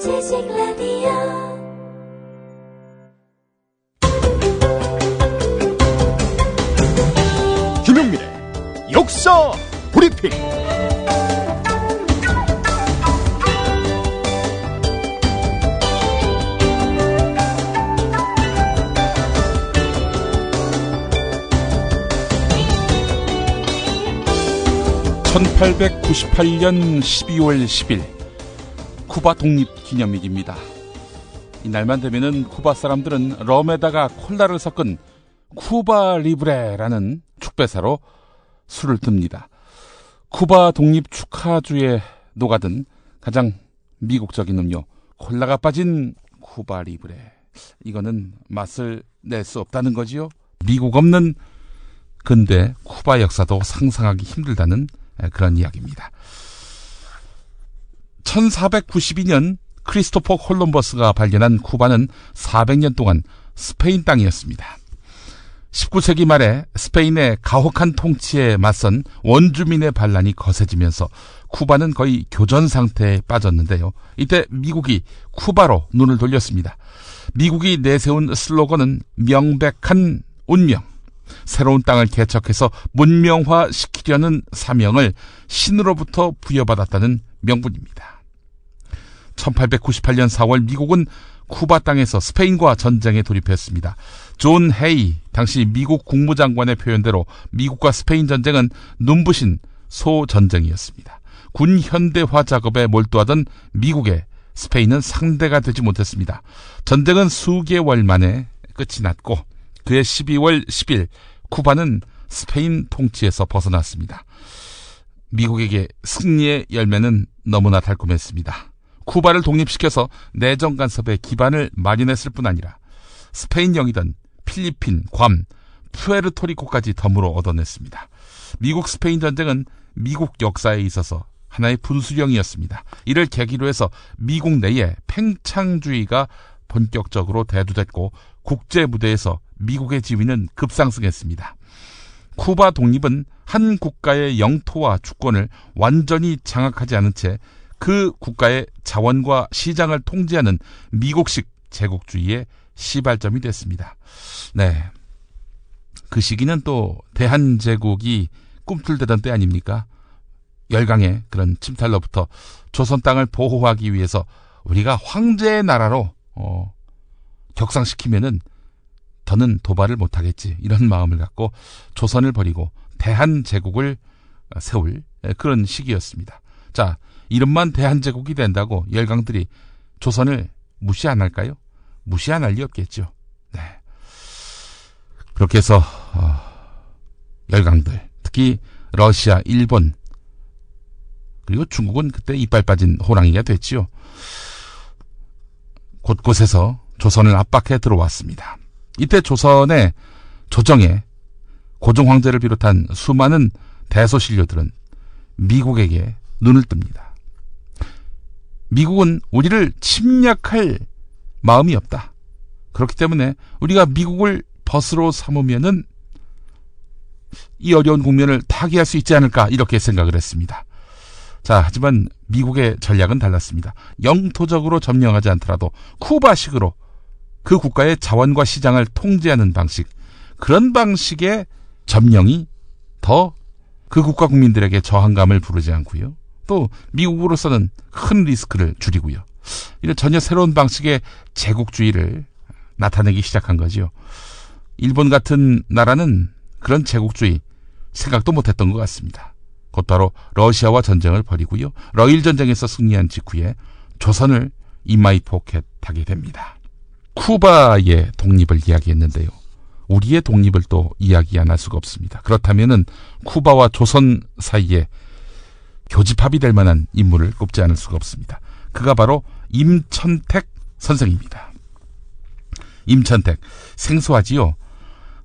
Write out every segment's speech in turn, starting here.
지식 라디오 김용민의 역사 브리핑. (1898년 12월 10일) 쿠바 독립 기념일입니다. 이날만 되면은 쿠바 사람들은 럼에다가 콜라를 섞은 쿠바 리브레라는 축배사로 술을 듭니다. 쿠바 독립 축하주에 녹아든 가장 미국적인 음료 콜라가 빠진 쿠바 리브레. 이거는 맛을 낼 수 없다는 거지요. 미국 없는 근대 쿠바 역사도 상상하기 힘들다는 그런 이야기입니다. 1492년 크리스토퍼 콜럼버스가 발견한 쿠바는 400년 동안 스페인 땅이었습니다. 19세기 말에 스페인의 가혹한 통치에 맞선 원주민의 반란이 거세지면서 쿠바는 거의 교전 상태에 빠졌는데요. 이때 미국이 쿠바로 눈을 돌렸습니다. 미국이 내세운 슬로건은 명백한 운명. 새로운 땅을 개척해서 문명화 시키려는 사명을 신으로부터 부여받았다는 명분입니다. 1898년 4월 미국은 쿠바 땅에서 스페인과 전쟁에 돌입했습니다. 존 헤이, 당시 미국 국무장관의 표현대로 미국과 스페인 전쟁은 눈부신 소전쟁이었습니다. 군 현대화 작업에 몰두하던 미국에 스페인은 상대가 되지 못했습니다. 전쟁은 수개월 만에 끝이 났고 그해 12월 10일 쿠바는 스페인 통치에서 벗어났습니다. 미국에게 승리의 열매는 너무나 달콤했습니다. 쿠바를 독립시켜서 내정 간섭의 기반을 마련했을 뿐 아니라 스페인령이던 필리핀, 괌, 푸에르토리코까지 덤으로 얻어냈습니다. 미국 스페인 전쟁은 미국 역사에 있어서 하나의 분수령이었습니다. 이를 계기로 해서 미국 내에 팽창주의가 본격적으로 대두됐고 국제 무대에서 미국의 지위는 급상승했습니다. 쿠바 독립은 한 국가의 영토와 주권을 완전히 장악하지 않은 채 그 국가의 자원과 시장을 통제하는 미국식 제국주의의 시발점이 됐습니다. 네. 그 시기는 또 대한제국이 꿈틀대던 때 아닙니까? 열강의 그런 침탈로부터 조선 땅을 보호하기 위해서 우리가 황제의 나라로 어, 격상시키면은 더는 도발을 못하겠지 이런 마음을 갖고 조선을 버리고 대한제국을 세울 그런 시기였습니다. 자 이름만 대한제국이 된다고 열강들이 조선을 무시 안 할까요? 무시 안 할 리 없겠죠. 네. 그렇게 해서 어, 열강들 특히 러시아, 일본 그리고 중국은 그때 이빨 빠진 호랑이가 됐지요. 곳곳에서 조선을 압박해 들어왔습니다. 이때 조선의 조정에 고종 황제를 비롯한 수많은 대소신료들은 미국에게 눈을 뜹니다. 미국은 우리를 침략할 마음이 없다. 그렇기 때문에 우리가 미국을 벗으로 삼으면은 이 어려운 국면을 타개할 수 있지 않을까 이렇게 생각을 했습니다. 자, 하지만 미국의 전략은 달랐습니다. 영토적으로 점령하지 않더라도 쿠바식으로 그 국가의 자원과 시장을 통제하는 방식, 그런 방식의 점령이 더 그 국가 국민들에게 저항감을 부르지 않고요. 또 미국으로서는 큰 리스크를 줄이고요. 이런 전혀 새로운 방식의 제국주의를 나타내기 시작한 거지요. 일본 같은 나라는 그런 제국주의 생각도 못했던 것 같습니다. 곧바로 러시아와 전쟁을 벌이고요. 러일 전쟁에서 승리한 직후에 조선을 이마이 포켓하게 됩니다. 쿠바의 독립을 이야기했는데요. 우리의 독립을 또 이야기 안 할 수가 없습니다. 그렇다면은 쿠바와 조선 사이에 교집합이 될 만한 인물을 꼽지 않을 수가 없습니다. 그가 바로 임천택 선생입니다. 임천택 생소하지요.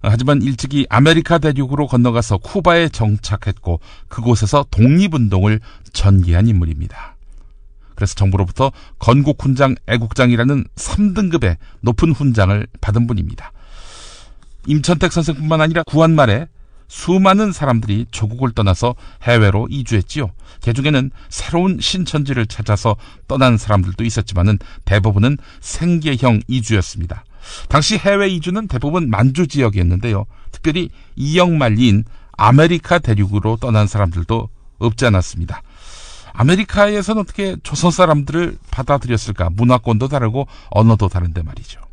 하지만 일찍이 아메리카 대륙으로 건너가서 쿠바에 정착했고 그곳에서 독립운동을 전개한 인물입니다. 그래서 정부로부터 건국훈장 애국장이라는 3등급의 높은 훈장을 받은 분입니다. 임천택 선생뿐만 아니라 구한 말에 수많은 사람들이 조국을 떠나서 해외로 이주했지요. 개 중에는 새로운 신천지를 찾아서 떠난 사람들도 있었지만은 대부분은 생계형 이주였습니다. 당시 해외 이주는 대부분 만주 지역이었는데요. 특별히 이역만리인 아메리카 대륙으로 떠난 사람들도 없지 않았습니다. 아메리카에서는 어떻게 조선 사람들을 받아들였을까? 문화권도 다르고 언어도 다른데 말이죠.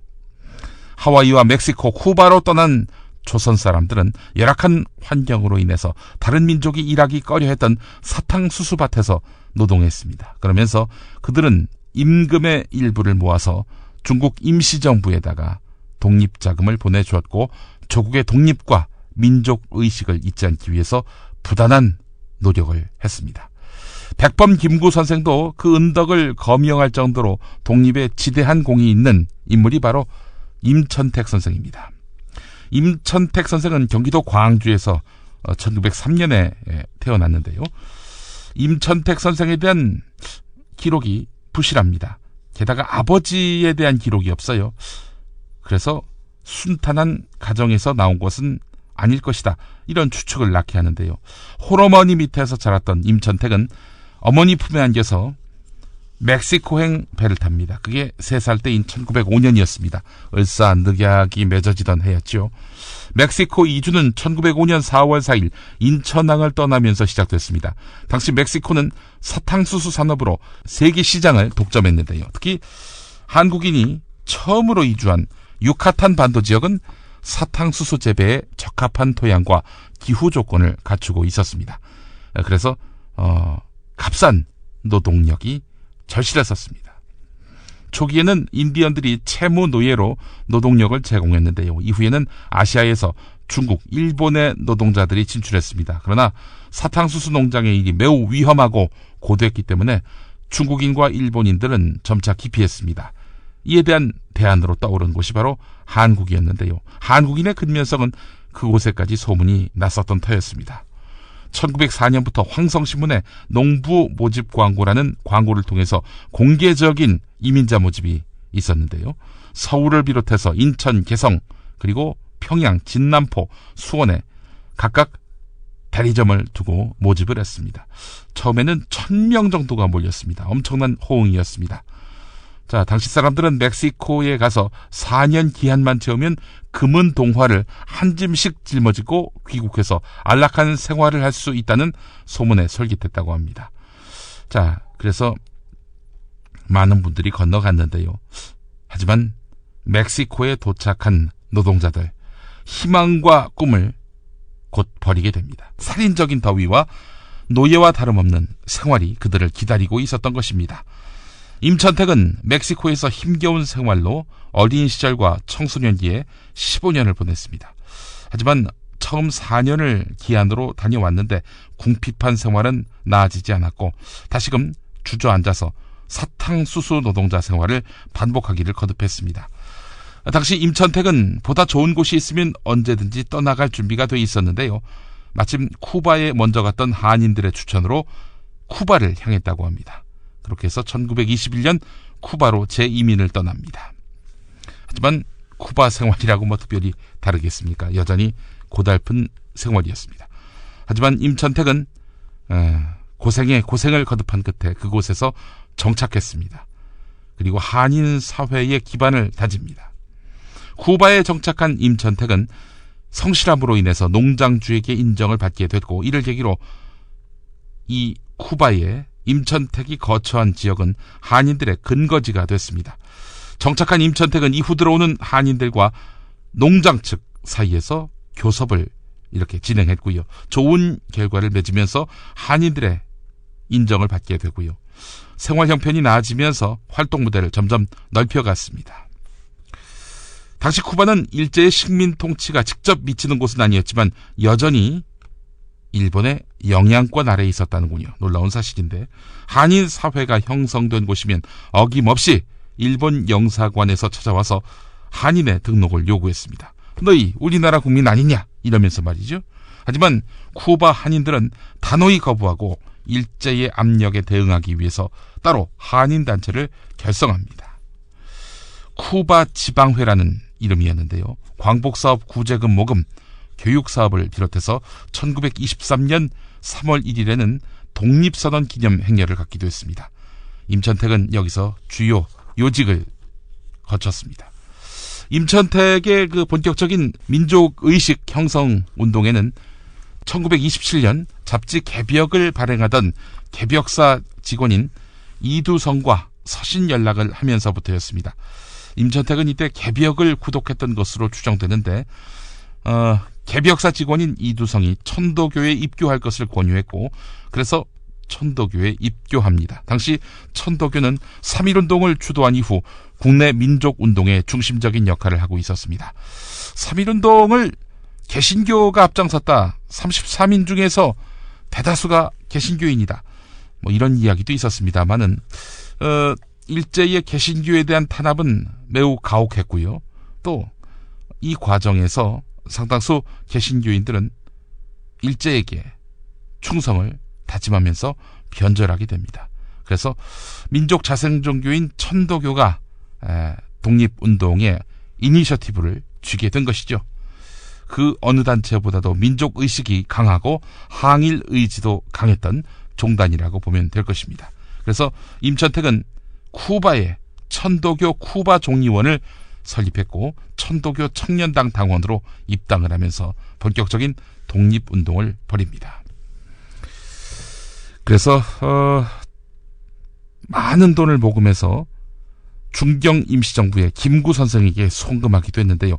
하와이와 멕시코, 쿠바로 떠난 조선 사람들은 열악한 환경으로 인해서 다른 민족이 일하기 꺼려했던 사탕 수수밭에서 노동했습니다. 그러면서 그들은 임금의 일부를 모아서 중국 임시정부에다가 독립 자금을 보내주었고 조국의 독립과 민족 의식을 잊지 않기 위해서 부단한 노력을 했습니다. 백범 김구 선생도 그 은덕을 거명할 정도로 독립에 지대한 공이 있는 인물이 바로 임천택 선생입니다. 임천택 선생은 경기도 광주에서 1903년에 어, 태어났는데요. 임천택 선생에 대한 기록이 부실합니다. 게다가 아버지에 대한 기록이 없어요. 그래서 순탄한 가정에서 나온 것은 아닐 것이다. 이런 추측을 낳게 하는데요. 홀어머니 밑에서 자랐던 임천택은 어머니 품에 안겨서 멕시코행 배를 탑니다. 그게 3살 때인 1905년이었습니다. 을사늑약이 맺어지던 해였죠. 멕시코 이주는 1905년 4월 4일 인천항을 떠나면서 시작됐습니다. 당시 멕시코는 사탕수수 산업으로 세계 시장을 독점했는데요. 특히 한국인이 처음으로 이주한 유카탄 반도 지역은 사탕수수 재배에 적합한 토양과 기후 조건을 갖추고 있었습니다. 그래서 어, 값싼 노동력이 절실했었습니다. 초기에는 인디언들이 채무 노예로 노동력을 제공했는데요. 이후에는 아시아에서 중국, 일본의 노동자들이 진출했습니다. 그러나 사탕수수 농장의 일이 매우 위험하고 고도했기 때문에 중국인과 일본인들은 점차 기피했습니다. 이에 대한 대안으로 떠오른 곳이 바로 한국이었는데요. 한국인의 근면성은 그곳에까지 소문이 났었던 터였습니다. 1904년부터 황성신문에 농부 모집 광고라는 광고를 통해서 공개적인 이민자 모집이 있었는데요. 서울을 비롯해서 인천, 개성, 그리고 평양, 진남포, 수원에 각각 대리점을 두고 모집을 했습니다. 처음에는 1000명 정도가 몰렸습니다. 엄청난 호응이었습니다. 자, 당시 사람들은 멕시코에 가서 4년 기한만 채우면 금은 동화를 한 짐씩 짊어지고 귀국해서 안락한 생활을 할 수 있다는 소문에 설깃했다고 합니다. 자, 그래서 많은 분들이 건너갔는데요. 하지만 멕시코에 도착한 노동자들 희망과 꿈을 곧 버리게 됩니다. 살인적인 더위와 노예와 다름없는 생활이 그들을 기다리고 있었던 것입니다. 임천택은 멕시코에서 힘겨운 생활로 어린 시절과 청소년기에 15년을 보냈습니다. 하지만 처음 4년을 기한으로 다녀왔는데 궁핍한 생활은 나아지지 않았고 다시금 주저앉아서 사탕수수 노동자 생활을 반복하기를 거듭했습니다. 당시 임천택은 보다 좋은 곳이 있으면 언제든지 떠나갈 준비가 돼 있었는데요. 마침 쿠바에 먼저 갔던 한인들의 추천으로 쿠바를 향했다고 합니다. 그렇게 해서 1921년 쿠바로 재이민을 떠납니다. 하지만 쿠바 생활이라고 뭐 특별히 다르겠습니까? 여전히 고달픈 생활이었습니다. 하지만 임천택은 고생에 고생을 거듭한 끝에 그곳에서 정착했습니다. 그리고 한인 사회의 기반을 다집니다. 쿠바에 정착한 임천택은 성실함으로 인해서 농장주에게 인정을 받게 됐고 이를 계기로 이 쿠바의 임천택이 거처한 지역은 한인들의 근거지가 됐습니다. 정착한 임천택은 이후 들어오는 한인들과 농장 측 사이에서 교섭을 이렇게 진행했고요. 좋은 결과를 맺으면서 한인들의 인정을 받게 되고요. 생활 형편이 나아지면서 활동 무대를 점점 넓혀갔습니다. 당시 쿠바는 일제의 식민 통치가 직접 미치는 곳은 아니었지만 여전히 일본의 영향권 아래에 있었다는군요. 놀라운 사실인데 한인 사회가 형성된 곳이면 어김없이 일본 영사관에서 찾아와서 한인의 등록을 요구했습니다. 너희 우리나라 국민 아니냐 이러면서 말이죠. 하지만 쿠바 한인들은 단호히 거부하고 일제의 압력에 대응하기 위해서 따로 한인 단체를 결성합니다. 쿠바 지방회라는 이름이었는데요. 광복사업 구제금 모금, 교육 사업을 비롯해서 1923년 3월 1일에는 독립선언 기념 행렬을 갖기도 했습니다. 임천택은 여기서 주요 요직을 거쳤습니다. 임천택의 그 본격적인 민족 의식 형성 운동에는 1927년 잡지 개벽을 발행하던 개벽사 직원인 이두성과 서신 연락을 하면서부터였습니다. 임천택은 이때 개벽을 구독했던 것으로 추정되는데 어, 개벽사 직원인 이두성이 천도교에 입교할 것을 권유했고 그래서 천도교에 입교합니다. 당시 천도교는 3.1운동을 주도한 이후 국내 민족운동의 중심적인 역할을 하고 있었습니다. 3.1운동을 개신교가 앞장섰다. 33인 중에서 대다수가 개신교인이다. 뭐 이런 이야기도 있었습니다만은 어, 일제의 개신교에 대한 탄압은 매우 가혹했고요. 또 이 과정에서 상당수 개신교인들은 일제에게 충성을 다짐하면서 변절하게 됩니다. 그래서 민족 자생 종교인 천도교가 독립운동의 이니셔티브를 쥐게 된 것이죠. 그 어느 단체보다도 민족 의식이 강하고 항일 의지도 강했던 종단이라고 보면 될 것입니다. 그래서 임천택은 쿠바의 천도교 쿠바 종리원을 설립했고 천도교 청년당 당원으로 입당을 하면서 본격적인 독립운동을 벌입니다. 그래서 어, 많은 돈을 모금해서 중경 임시정부의 김구 선생에게 송금하기도 했는데요.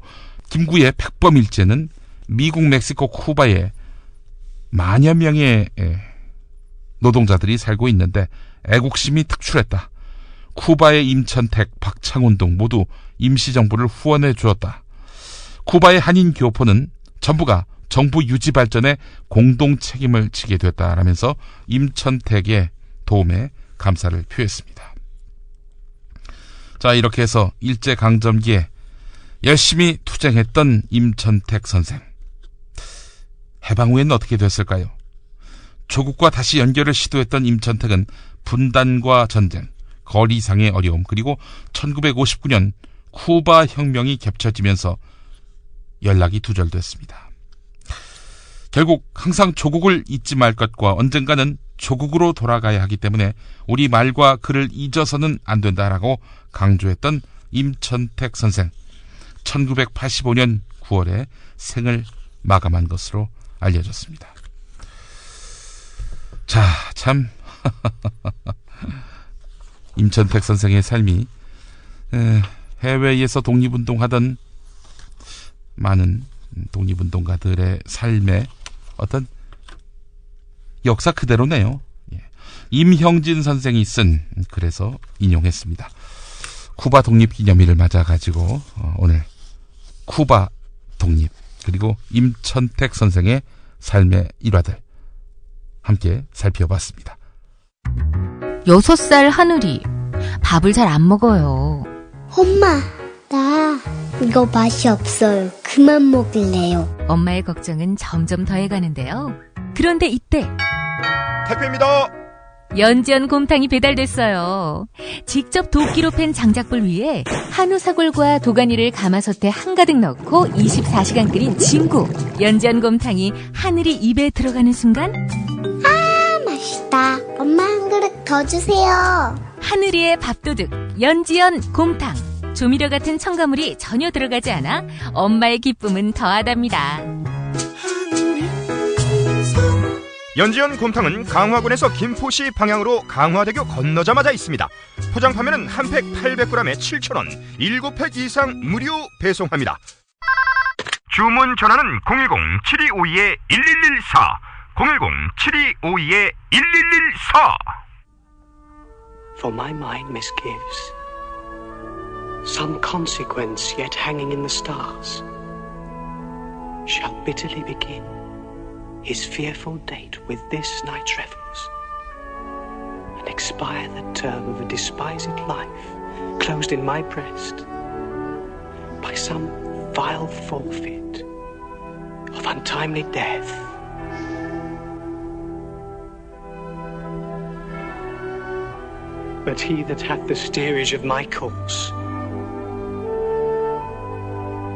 김구의 백범일제는 미국, 멕시코, 쿠바에 만여 명의 노동자들이 살고 있는데 애국심이 특출했다. 쿠바의 임천택, 박창훈 등 모두 임시정부를 후원해 주었다. 쿠바의 한인 교포는 전부가 정부 유지 발전에 공동 책임을 지게 됐다라면서 임천택의 도움에 감사를 표했습니다. 자, 이렇게 해서 일제강점기에 열심히 투쟁했던 임천택 선생. 해방 후에는 어떻게 됐을까요? 조국과 다시 연결을 시도했던 임천택은 분단과 전쟁, 거리상의 어려움, 그리고 1959년 쿠바 혁명이 겹쳐지면서 연락이 두절됐습니다. 결국 항상 조국을 잊지 말 것과 언젠가는 조국으로 돌아가야 하기 때문에 우리 말과 글을 잊어서는 안 된다라고 강조했던 임천택 선생. 1985년 9월에 생을 마감한 것으로 알려졌습니다. 자, 참 임천택 선생의 삶이 해외에서 독립운동하던 많은 독립운동가들의 삶의 어떤 역사 그대로네요. 예. 임형진 선생이 쓴 그래서 인용했습니다. 쿠바 독립기념일을 맞아가지고 어, 오늘 쿠바 독립 그리고 임천택 선생의 삶의 일화들 함께 살펴봤습니다. 여섯 살 하늘이 밥을 잘 안 먹어요. 엄마, 나 이거 맛이 없어요. 그만 먹을래요. 엄마의 걱정은 점점 더해가는데요. 그런데 이때 택배입니다. 연지연 곰탕이 배달됐어요. 직접 도끼로 팬 장작불 위에 한우 사골과 도가니를 가마솥에 한가득 넣고 24시간 끓인 진구. 연지연 곰탕이 하늘이 입에 들어가는 순간 아, 맛있다. 엄마 한 그릇 더 주세요. 하늘이의 밥도둑 연지연 곰탕. 조미료 같은 첨가물이 전혀 들어가지 않아 엄마의 기쁨은 더하답니다. 연지연 곰탕은 강화군에서 김포시 방향으로 강화대교 건너자마자 있습니다. 포장 판매는 한 팩 800g에 7,000원, 7팩 이상 무료 배송합니다. 주문 전화는 010-7252-1114, 010-7252-1114. For my mind misgives some consequence yet hanging in the stars shall bitterly begin. his fearful date with this night's revels, and expire the term of a despised life closed in my breast by some vile forfeit of untimely death. But he that hath the steerage of my course,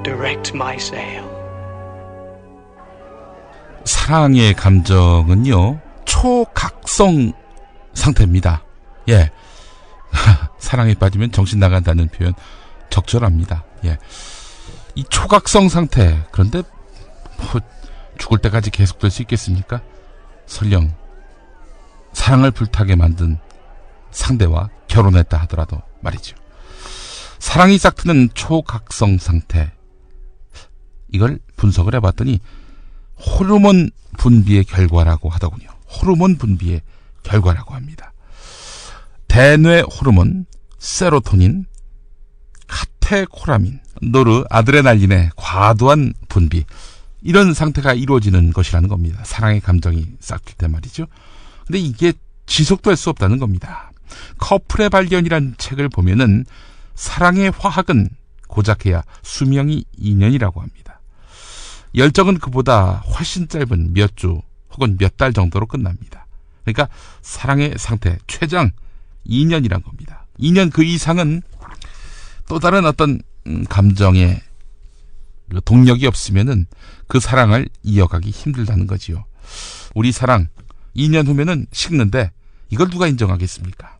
direct my sail 사랑의 감정은요, 초각성 상태입니다. 예. 사랑에 빠지면 정신 나간다는 표현 적절합니다. 예. 이 초각성 상태, 그런데 뭐 죽을 때까지 계속될 수 있겠습니까? 설령 사랑을 불타게 만든 상대와 결혼했다 하더라도 말이죠. 사랑이 싹트는 초각성 상태. 이걸 분석을 해봤더니 호르몬 분비의 결과라고 하더군요. 호르몬 분비의 결과라고 합니다. 대뇌 호르몬, 세로토닌, 카테코라민, 노르, 아드레날린의 과도한 분비. 이런 상태가 이루어지는 것이라는 겁니다. 사랑의 감정이 싹틀 때 말이죠. 근데 이게 지속될 수 없다는 겁니다. 커플의 발견이란 책을 보면은 사랑의 화학은 고작해야 수명이 2년이라고 합니다. 열정은 그보다 훨씬 짧은 몇 주 혹은 몇 달 정도로 끝납니다. 그러니까 사랑의 상태 최장 2년이란 겁니다. 2년 그 이상은 또 다른 어떤 음, 감정의 그 동력이 없으면은 그 사랑을 이어가기 힘들다는 거지요. 우리 사랑 2년 후면은 식는데 이걸 누가 인정하겠습니까?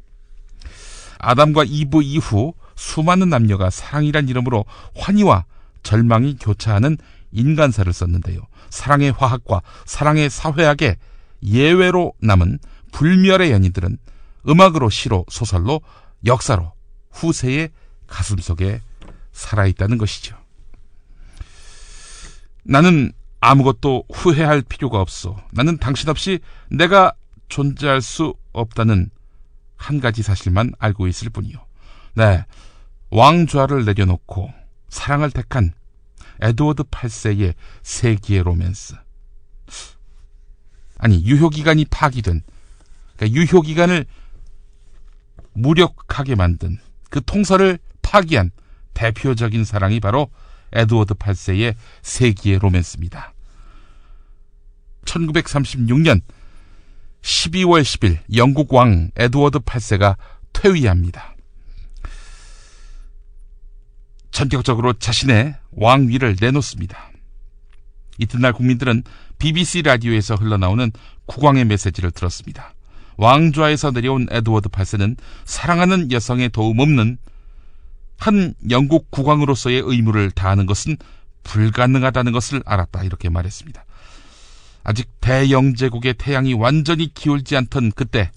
아담과 이브 이후 수많은 남녀가 사랑이란 이름으로 환희와 절망이 교차하는 인간사를 썼는데요. 사랑의 화학과 사랑의 사회학의 예외로 남은 불멸의 연인들은 음악으로 시로 소설로 역사로 후세의 가슴속에 살아있다는 것이죠. 나는 아무것도 후회할 필요가 없어. 나는 당신 없이 내가 존재할 수 없다는 한 가지 사실만 알고 있을 뿐이요. 네. 왕좌를 내려놓고 사랑을 택한 에드워드 8세의 세기의 로맨스. 아니, 유효기간이 파기된, 그러니까 유효기간을 무력하게 만든 그 통설을 파기한 대표적인 사랑이 바로 에드워드 8세의 세기의 로맨스입니다. 1936년 12월 10일 영국 왕 에드워드 8세가 퇴위합니다. 전격적으로 자신의 왕위를 내놓습니다. 이튿날 국민들은 BBC 라디오에서 흘러나오는 국왕의 메시지를 들었습니다. 왕좌에서 내려온 에드워드 8세는 사랑하는 여성의 도움 없는 한 영국 국왕으로서의 의무를 다하는 것은 불가능하다는 것을 알았다. 이렇게 말했습니다. 아직 대영제국의 태양이 완전히 기울지 않던 그때,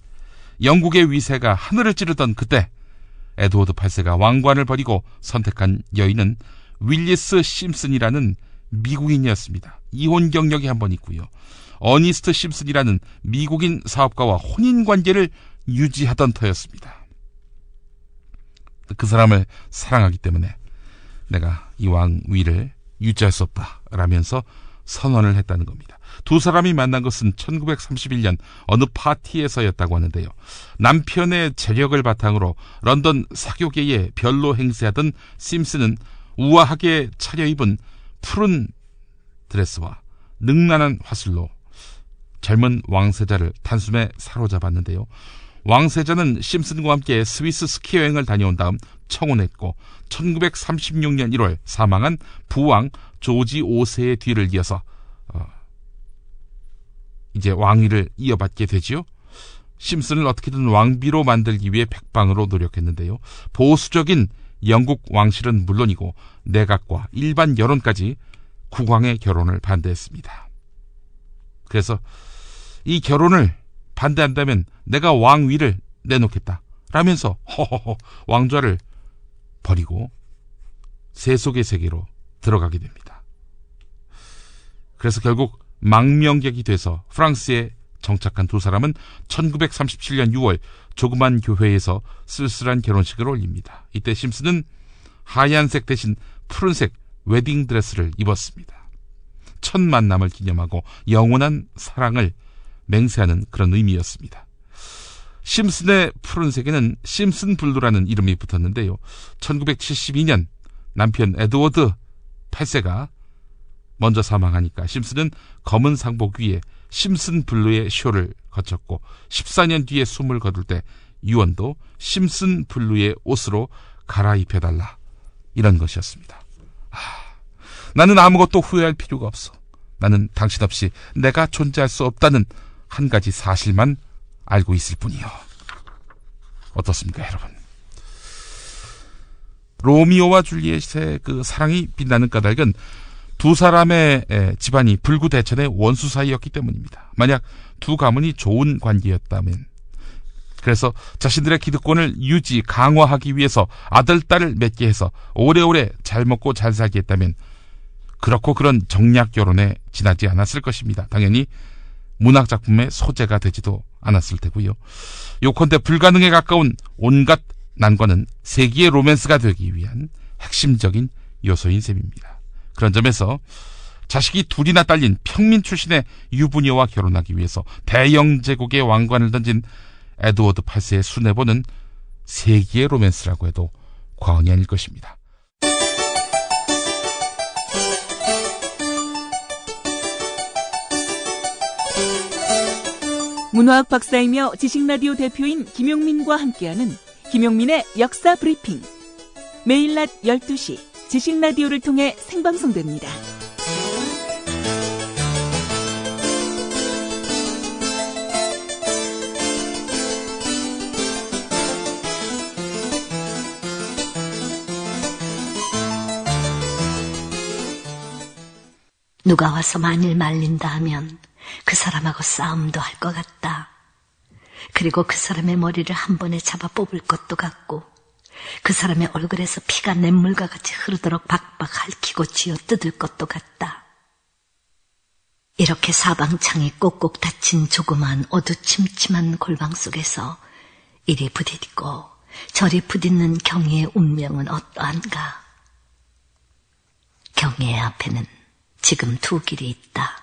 영국의 위세가 하늘을 찌르던 그때, 에드워드 8세가 왕관을 버리고 선택한 여인은 윌리스 심슨이라는 미국인이었습니다. 이혼 경력이 한 번 있고요. 어니스트 심슨이라는 미국인 사업가와 혼인 관계를 유지하던 터였습니다. 그 사람을 사랑하기 때문에 내가 이 왕위를 유지할 수 없다. 라면서 선언을 했다는 겁니다. 두 사람이 만난 것은 1931년 어느 파티에서였다고 하는데요. 남편의 재력을 바탕으로 런던 사교계에 별로 행세하던 심슨은 우아하게 차려입은 푸른 드레스와 능란한 화술로 젊은 왕세자를 단숨에 사로잡았는데요. 왕세자는 심슨과 함께 스위스 스키 여행을 다녀온 다음 청혼했고 1936년 1월 사망한 부왕 조지 5세의 뒤를 이어서 어, 이제 왕위를 이어받게 되지요. 심슨을 어떻게든 왕비로 만들기 위해 백방으로 노력했는데요. 보수적인 영국 왕실은 물론이고 내각과 일반 여론까지 국왕의 결혼을 반대했습니다. 그래서 이 결혼을 반대한다면 내가 왕위를 내놓겠다. 라면서 허허허 왕좌를 버리고 세속의 세계로 들어가게 됩니다. 그래서 결국 망명객이 돼서 프랑스에 정착한 두 사람은 1937년 6월 조그만 교회에서 쓸쓸한 결혼식을 올립니다. 이때 심슨은 하얀색 대신 푸른색 웨딩 드레스를 입었습니다. 첫 만남을 기념하고 영원한 사랑을 맹세하는 그런 의미였습니다. 심슨의 푸른색에는 Simpson Blue라는 이름이 붙었는데요. 1972년 남편 에드워드 8세가 먼저 사망하니까 심슨은 검은 상복 위에 Simpson Blue의 숄을 걸쳤고 14년 뒤에 숨을 거둘 때 유언도 Simpson Blue의 옷으로 갈아입혀달라 이런 것이었습니다. 하, 나는 아무것도 후회할 필요가 없어. 나는 당신 없이 내가 존재할 수 없다는 한 가지 사실만 알고 있을 뿐이요. 어떻습니까, 여러분? 로미오와 줄리엣의 그 사랑이 빛나는 까닭은 두 사람의 집안이 불구대천의 원수 사이였기 때문입니다. 만약 두 가문이 좋은 관계였다면 그래서 자신들의 기득권을 유지 강화하기 위해서 아들 딸을 맺게 해서 오래오래 잘 먹고 잘 살게 했다면 그렇고 그런 정략 결혼에 지나지 않았을 것입니다. 당연히 문학 작품의 소재가 되지도 않았을 테고요. 요컨대 불가능에 가까운 온갖 난관은 세기의 로맨스가 되기 위한 핵심적인 요소인 셈입니다. 그런 점에서 자식이 둘이나 딸린 평민 출신의 유부녀와 결혼하기 위해서 대영 제국의 왕관을 던진 에드워드 8세의 순애보는 세기의 로맨스라고 해도 과언이 아닐 것입니다. 문화학 박사이며 지식라디오 대표인 김용민과 함께하는 김용민의 역사 브리핑. 매일 낮 12시 지식라디오를 통해 생방송됩니다. 누가 와서 만일 말린다 하면 그 사람하고 싸움도 할 것 같다. 그리고 그 사람의 머리를 한 번에 잡아 뽑을 것도 같고, 그 사람의 얼굴에서 피가 냇물과 같이 흐르도록 박박 핥히고 쥐어 뜯을 것도 같다. 이렇게 사방창이 꼭꼭 닫힌 조그만 어두침침한 골방 속에서 이리 부딪고 저리 부딪는 경희의 운명은 어떠한가? 경희의 앞에는 지금 두 길이 있다.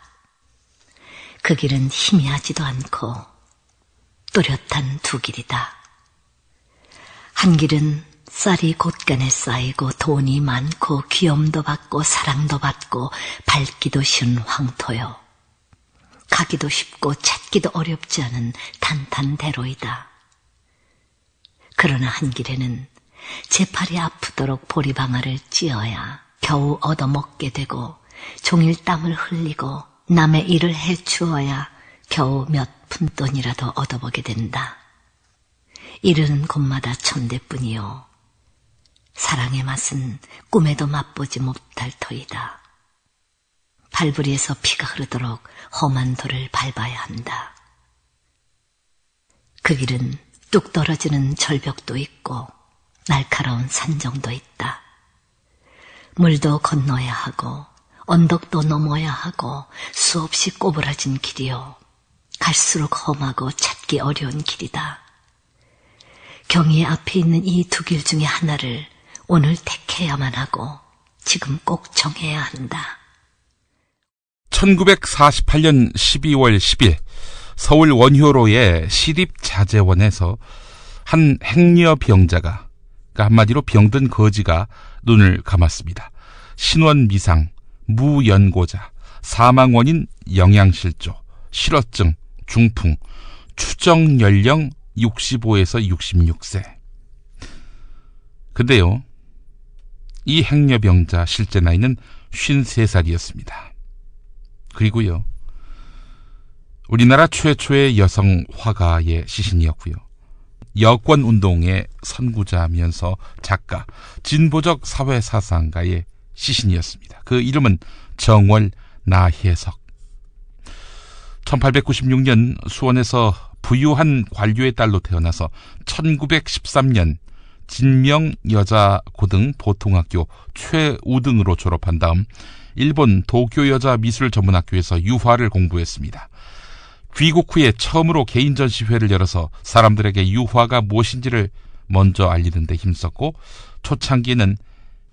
그 길은 희미하지도 않고 또렷한 두 길이다. 한 길은 쌀이 곳간에 쌓이고 돈이 많고 귀염도 받고 사랑도 받고 밟기도 쉬운 황토요. 가기도 쉽고 찾기도 어렵지 않은 단탄대로이다. 그러나 한 길에는 제 팔이 아프도록 보리방아를 찧어야 겨우 얻어먹게 되고 종일 땀을 흘리고 남의 일을 해주어야 겨우 몇 푼돈이라도 얻어보게 된다. 이르는 곳마다 천대뿐이요. 사랑의 맛은 꿈에도 맛보지 못할 터이다. 발부리에서 피가 흐르도록 험한 돌을 밟아야 한다. 그 길은 뚝 떨어지는 절벽도 있고 날카로운 산정도 있다. 물도 건너야 하고 언덕도 넘어야 하고 수없이 꼬부라진 길이요. 갈수록 험하고 찾기 어려운 길이다. 경의 앞에 있는 이 두 길 중에 하나를 오늘 택해야만 하고 지금 꼭 정해야 한다. 1948년 12월 10일 서울 원효로의 시립자재원에서 한 행여 병자가 그러니까 한마디로 병든 거지가 눈을 감았습니다. 신원 미상, 무연고자, 사망 원인 영양실조, 실어증, 중풍, 추정 연령 65에서 66세. 근데요, 이 행여병자 실제 나이는 53살이었습니다. 그리고요, 우리나라 최초의 여성 화가의 시신이었고요. 여권 운동의 선구자면서 작가, 진보적 사회사상가의 시신이었습니다. 그 이름은 정월 나혜석. 1896년 수원에서 부유한 관료의 딸로 태어나서 1913년 진명 여자 고등 보통학교 최우등으로 졸업한 다음 일본 도쿄 여자 미술 전문학교에서 유화를 공부했습니다. 귀국 후에 처음으로 개인 전시회를 열어서 사람들에게 유화가 무엇인지를 먼저 알리는 데 힘썼고 초창기에는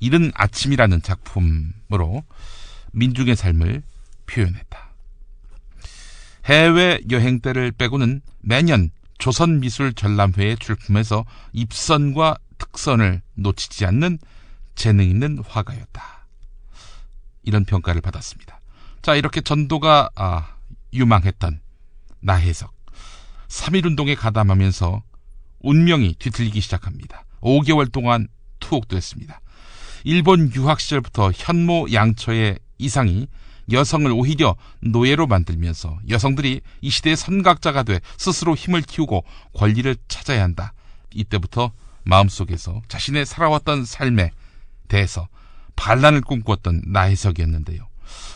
이른 아침이라는 작품으로 민중의 삶을 표현했다. 해외 여행 때를 빼고는 매년 조선미술전람회에 출품해서 입선과 특선을 놓치지 않는 재능 있는 화가였다. 이런 평가를 받았습니다. 자, 이렇게 전도가 아, 유망했던 나혜석. 3.1운동에 가담하면서 운명이 뒤틀리기 시작합니다. 5개월 동안 투옥도 했습니다. 일본 유학 시절부터 현모 양처의 이상이 여성을 오히려 노예로 만들면서 여성들이 이 시대의 선각자가 돼 스스로 힘을 키우고 권리를 찾아야 한다. 이때부터 마음속에서 자신의 살아왔던 삶에 대해서 반란을 꿈꾸었던 나혜석이었는데요.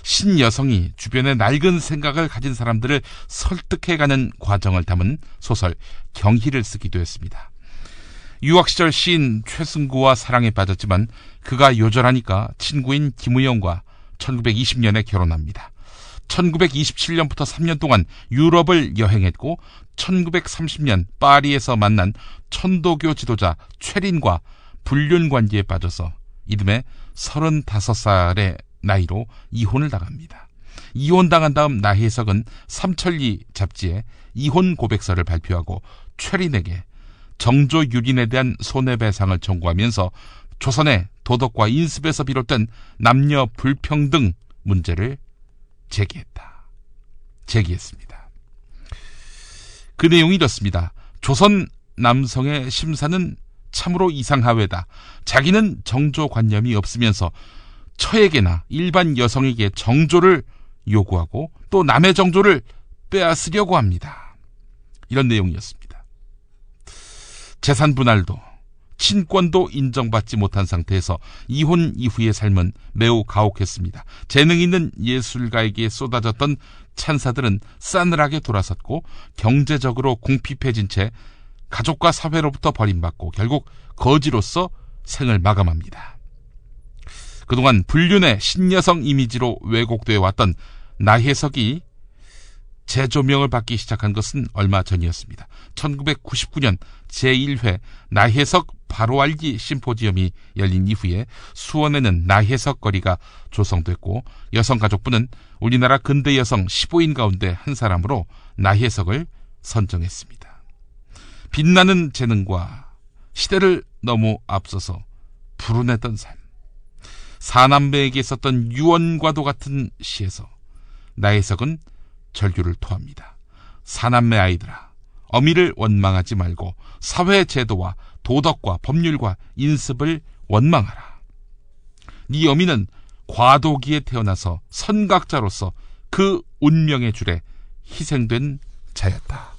신여성이 주변의 낡은 생각을 가진 사람들을 설득해가는 과정을 담은 소설 경희를 쓰기도 했습니다. 유학 시절 시인 최승구와 사랑에 빠졌지만 그가 요절하니까 친구인 김우영과 1920년에 결혼합니다. 1927년부터 3년 동안 유럽을 여행했고 1930년 파리에서 만난 천도교 지도자 최린과 불륜 관계에 빠져서 이듬해 35살의 나이로 이혼을 당합니다. 이혼당한 다음 나혜석은 삼천리 잡지에 이혼 고백서를 발표하고 최린에게 정조 유린에 대한 손해배상을 청구하면서 조선의 도덕과 인습에서 비롯된 남녀 불평등 문제를 제기했다. 제기했습니다. 그 내용이 이렇습니다. 조선 남성의 심사는 참으로 이상하외다. 자기는 정조관념이 없으면서 처에게나 일반 여성에게 정조를 요구하고 또 남의 정조를 빼앗으려고 합니다. 이런 내용이었습니다. 재산 분할도 친권도 인정받지 못한 상태에서 이혼 이후의 삶은 매우 가혹했습니다. 재능 있는 예술가에게 쏟아졌던 찬사들은 싸늘하게 돌아섰고 경제적으로 궁핍해진 채 가족과 사회로부터 버림받고 결국 거지로서 생을 마감합니다. 그동안 불륜의 신여성 이미지로 왜곡되어 왔던 나혜석이 재조명을 받기 시작한 것은 얼마 전이었습니다. 1999년 제1회 나혜석 바로 알기 심포지엄이 열린 이후에 수원에는 나혜석 거리가 조성됐고 여성가족부는 우리나라 근대 여성 15인 가운데 한 사람으로 나혜석을 선정했습니다. 빛나는 재능과 시대를 너무 앞서서 불운했던 삶. 사남매에게 썼던 유언과도 같은 시에서 나혜석은 절규를 토합니다. 사남매 아이들아, 어미를 원망하지 말고 사회 제도와 도덕과 법률과 인습을 원망하라. 네 어미는 과도기에 태어나서 선각자로서 그 운명의 줄에 희생된 자였다.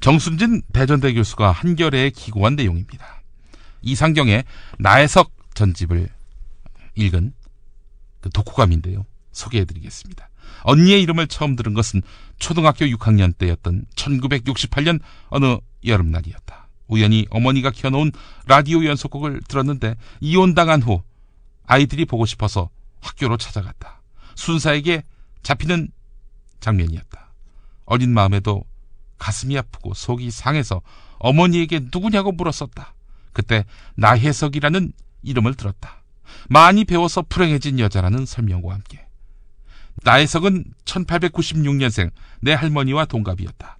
정순진 대전대 교수가 한겨레에 기고한 내용입니다. 이상경의 나혜석 전집을 읽은 그 독후감인데요. 소개해드리겠습니다. 언니의 이름을 처음 들은 것은 초등학교 6학년 때였던 1968년 어느 여름날이었다. 우연히 어머니가 켜놓은 라디오 연속곡을 들었는데 이혼당한 후 아이들이 보고 싶어서 학교로 찾아갔다. 순사에게 잡히는 장면이었다. 어린 마음에도 가슴이 아프고 속이 상해서 어머니에게 누구냐고 물었었다. 그때 나혜석이라는 이름을 들었다. 많이 배워서 불행해진 여자라는 설명과 함께. 나혜석은 1896년생 내 할머니와 동갑이었다.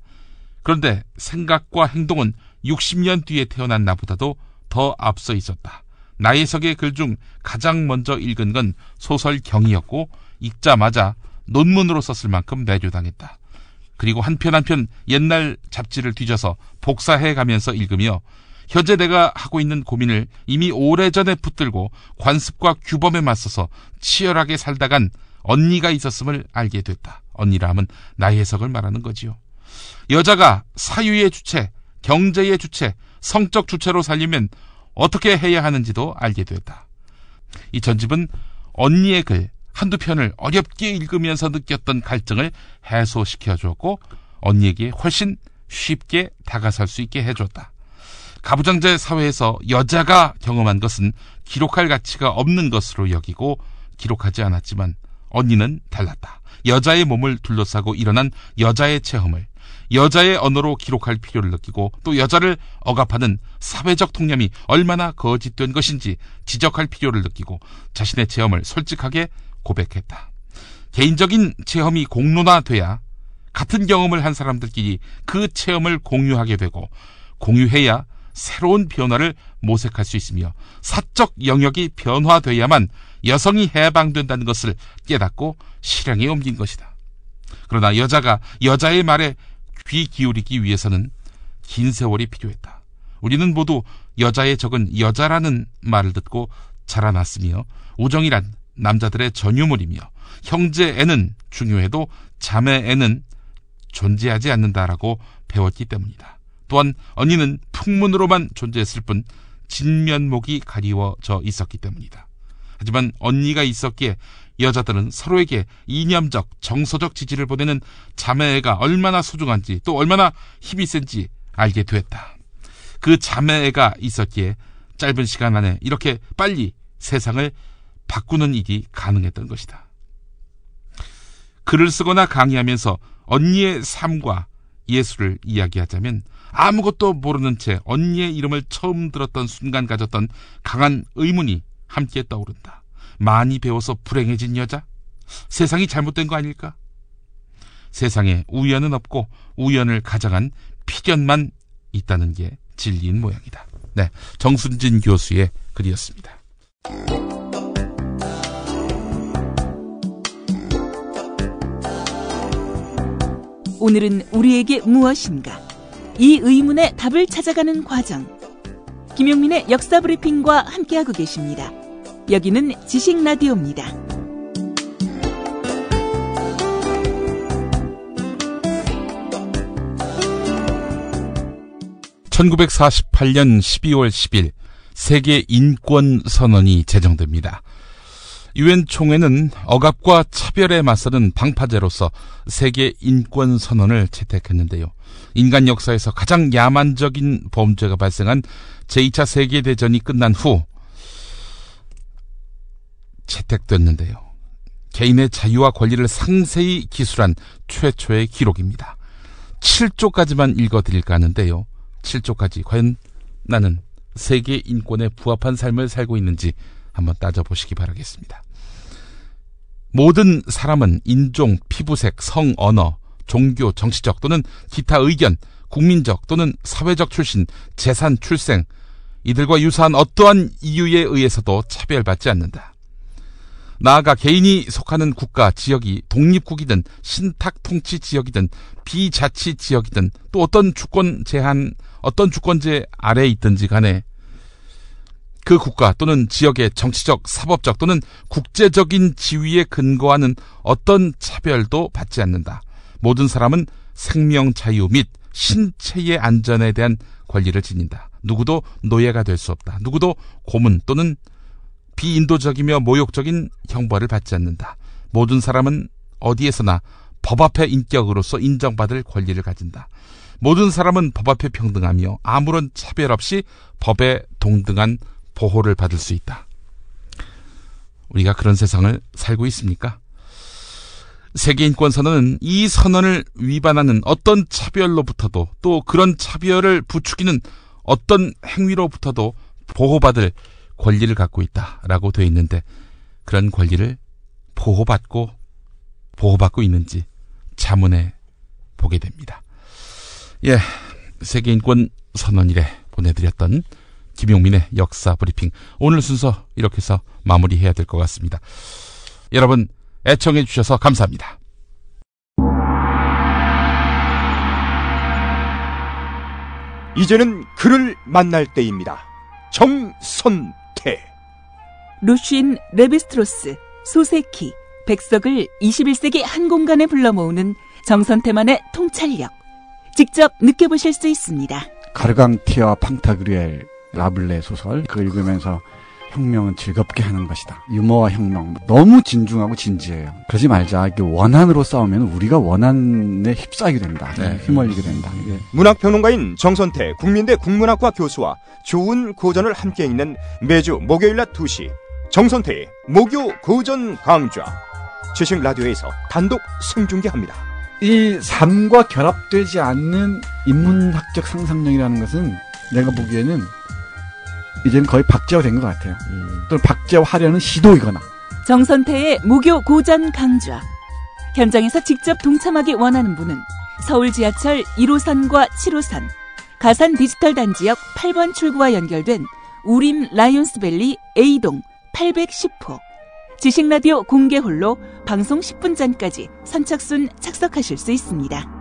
그런데 생각과 행동은 60년 뒤에 태어난 나보다도 더 앞서 있었다. 나혜석의 글 중 가장 먼저 읽은 건 소설 경이었고 읽자마자 논문으로 썼을 만큼 내조당했다. 그리고 한편 한편 옛날 잡지를 뒤져서 복사해 가면서 읽으며 현재 내가 하고 있는 고민을 이미 오래전에 붙들고 관습과 규범에 맞서서 치열하게 살다간 언니가 있었음을 알게 됐다. 언니라 나의 해석을 말하는 거지요. 여자가 사유의 주체, 경제의 주체, 성적 주체로 살려면 어떻게 해야 하는지도 알게 됐다. 이 전집은 언니의 글 한두 편을 어렵게 읽으면서 느꼈던 갈증을 해소시켜 주었고 언니에게 훨씬 쉽게 다가설 수 있게 해줬다. 가부장제 사회에서 여자가 경험한 것은 기록할 가치가 없는 것으로 여기고 기록하지 않았지만 언니는 달랐다. 여자의 몸을 둘러싸고 일어난 여자의 체험을 여자의 언어로 기록할 필요를 느끼고 또 여자를 억압하는 사회적 통념이 얼마나 거짓된 것인지 지적할 필요를 느끼고 자신의 체험을 솔직하게 고백했다. 개인적인 체험이 공론화돼야 같은 경험을 한 사람들끼리 그 체험을 공유하게 되고 공유해야 새로운 변화를 모색할 수 있으며 사적 영역이 변화돼야만 여성이 해방된다는 것을 깨닫고 실행에 옮긴 것이다. 그러나 여자가 여자의 말에 귀 기울이기 위해서는 긴 세월이 필요했다. 우리는 모두 여자의 적은 여자라는 말을 듣고 자라났으며 우정이란 남자들의 전유물이며 형제애는 중요해도 자매애는 존재하지 않는다라고 배웠기 때문이다. 또한 언니는 풍문으로만 존재했을 뿐 진면목이 가리워져 있었기 때문이다. 하지만 언니가 있었기에 여자들은 서로에게 이념적, 정서적 지지를 보내는 자매애가 얼마나 소중한지 또 얼마나 힘이 센지 알게 되었다. 그 자매애가 있었기에 짧은 시간 안에 이렇게 빨리 세상을 바꾸는 일이 가능했던 것이다. 글을 쓰거나 강의하면서 언니의 삶과 예수를 이야기하자면 아무것도 모르는 채 언니의 이름을 처음 들었던 순간 가졌던 강한 의문이 함께 떠오른다. 많이 배워서 불행해진 여자? 세상이 잘못된 거 아닐까? 세상에 우연은 없고 우연을 가장한 필연만 있다는 게 진리인 모양이다. 네, 정순진 교수의 글이었습니다. 오늘은 우리에게 무엇인가? 이 의문의 답을 찾아가는 과정. 김용민의 역사 브리핑과 함께하고 계십니다. 여기는 지식 라디오입니다. 1948년 12월 10일 세계 인권 선언이 제정됩니다. 유엔 총회는 억압과 차별에 맞서는 방파제로서 세계 인권 선언을 채택했는데요. 인간 역사에서 가장 야만적인 범죄가 발생한 제2차 세계 대전이 끝난 후 채택됐는데요. 개인의 자유와 권리를 상세히 기술한 최초의 기록입니다. 7조까지만 읽어드릴까 하는데요. 7조까지 과연 나는 세계 인권에 부합한 삶을 살고 있는지 한번 따져보시기 바라겠습니다. 모든 사람은 인종, 피부색, 성, 언어, 종교, 정치적 또는 기타 의견, 국민적 또는 사회적 출신, 재산, 출생, 이들과 유사한 어떠한 이유에 의해서도 차별받지 않는다. 나아가 개인이 속하는 국가, 지역이 독립국이든 신탁 통치 지역이든 비자치 지역이든 또 어떤 주권 제한, 어떤 주권제 아래에 있든지 간에 그 국가 또는 지역의 정치적, 사법적 또는 국제적인 지위에 근거하는 어떤 차별도 받지 않는다. 모든 사람은 생명 자유 및 신체의 안전에 대한 권리를 지닌다. 누구도 노예가 될 수 없다. 누구도 고문 또는 비인도적이며 모욕적인 형벌을 받지 않는다. 모든 사람은 어디에서나 법 앞의 인격으로서 인정받을 권리를 가진다. 모든 사람은 법 앞에 평등하며 아무런 차별 없이 법에 동등한 보호를 받을 수 있다. 우리가 그런 세상을 살고 있습니까? 세계인권선언은 이 선언을 위반하는 어떤 차별로부터도 또 그런 차별을 부추기는 어떤 행위로부터도 보호받을 권리를 갖고 있다라고 되어 있는데 그런 권리를 보호받고 보호받고 있는지 자문해 보게 됩니다. 예, 세계인권 선언일에 보내드렸던 김용민의 역사 브리핑. 오늘 순서 이렇게 해서 마무리해야 될 것 같습니다. 여러분, 애청해 주셔서 감사합니다. 이제는 그를 만날 때입니다. 정선태. 루쉰 레비스트로스, 소세키, 백석을 21세기 한 공간에 불러 모으는 정선태만의 통찰력. 직접 느껴보실 수 있습니다. 가르강티아 팡타그리엘 라블레 소설 그걸 읽으면서 혁명은 즐겁게 하는 것이다. 유머와 혁명 너무 진중하고 진지해요. 그러지 말자. 이게 원한으로 싸우면 우리가 원한에 휩싸이게 된다. 네. 휘말리게 된다. 이게. 문학평론가인 정선태 국민대 국문학과 교수와 좋은 고전을 함께 읽는 매주 목요일 낮 2시 정선태의 목요 고전 강좌 지식 라디오에서 단독 생중계합니다. 이 삶과 결합되지 않는 인문학적 상상력이라는 것은 내가 보기에는 이제는 거의 박제화 된 것 같아요. 음. 또는 박제화하려는 시도이거나. 정선태의 무교 고전 강좌. 현장에서 직접 동참하기 원하는 분은 서울 지하철 1호선과 7호선, 가산 디지털 단지역 8번 출구와 연결된 우림 라이온스밸리 A동 810호. 지식라디오 공개 홀로 방송 10분 전까지 선착순 착석하실 수 있습니다.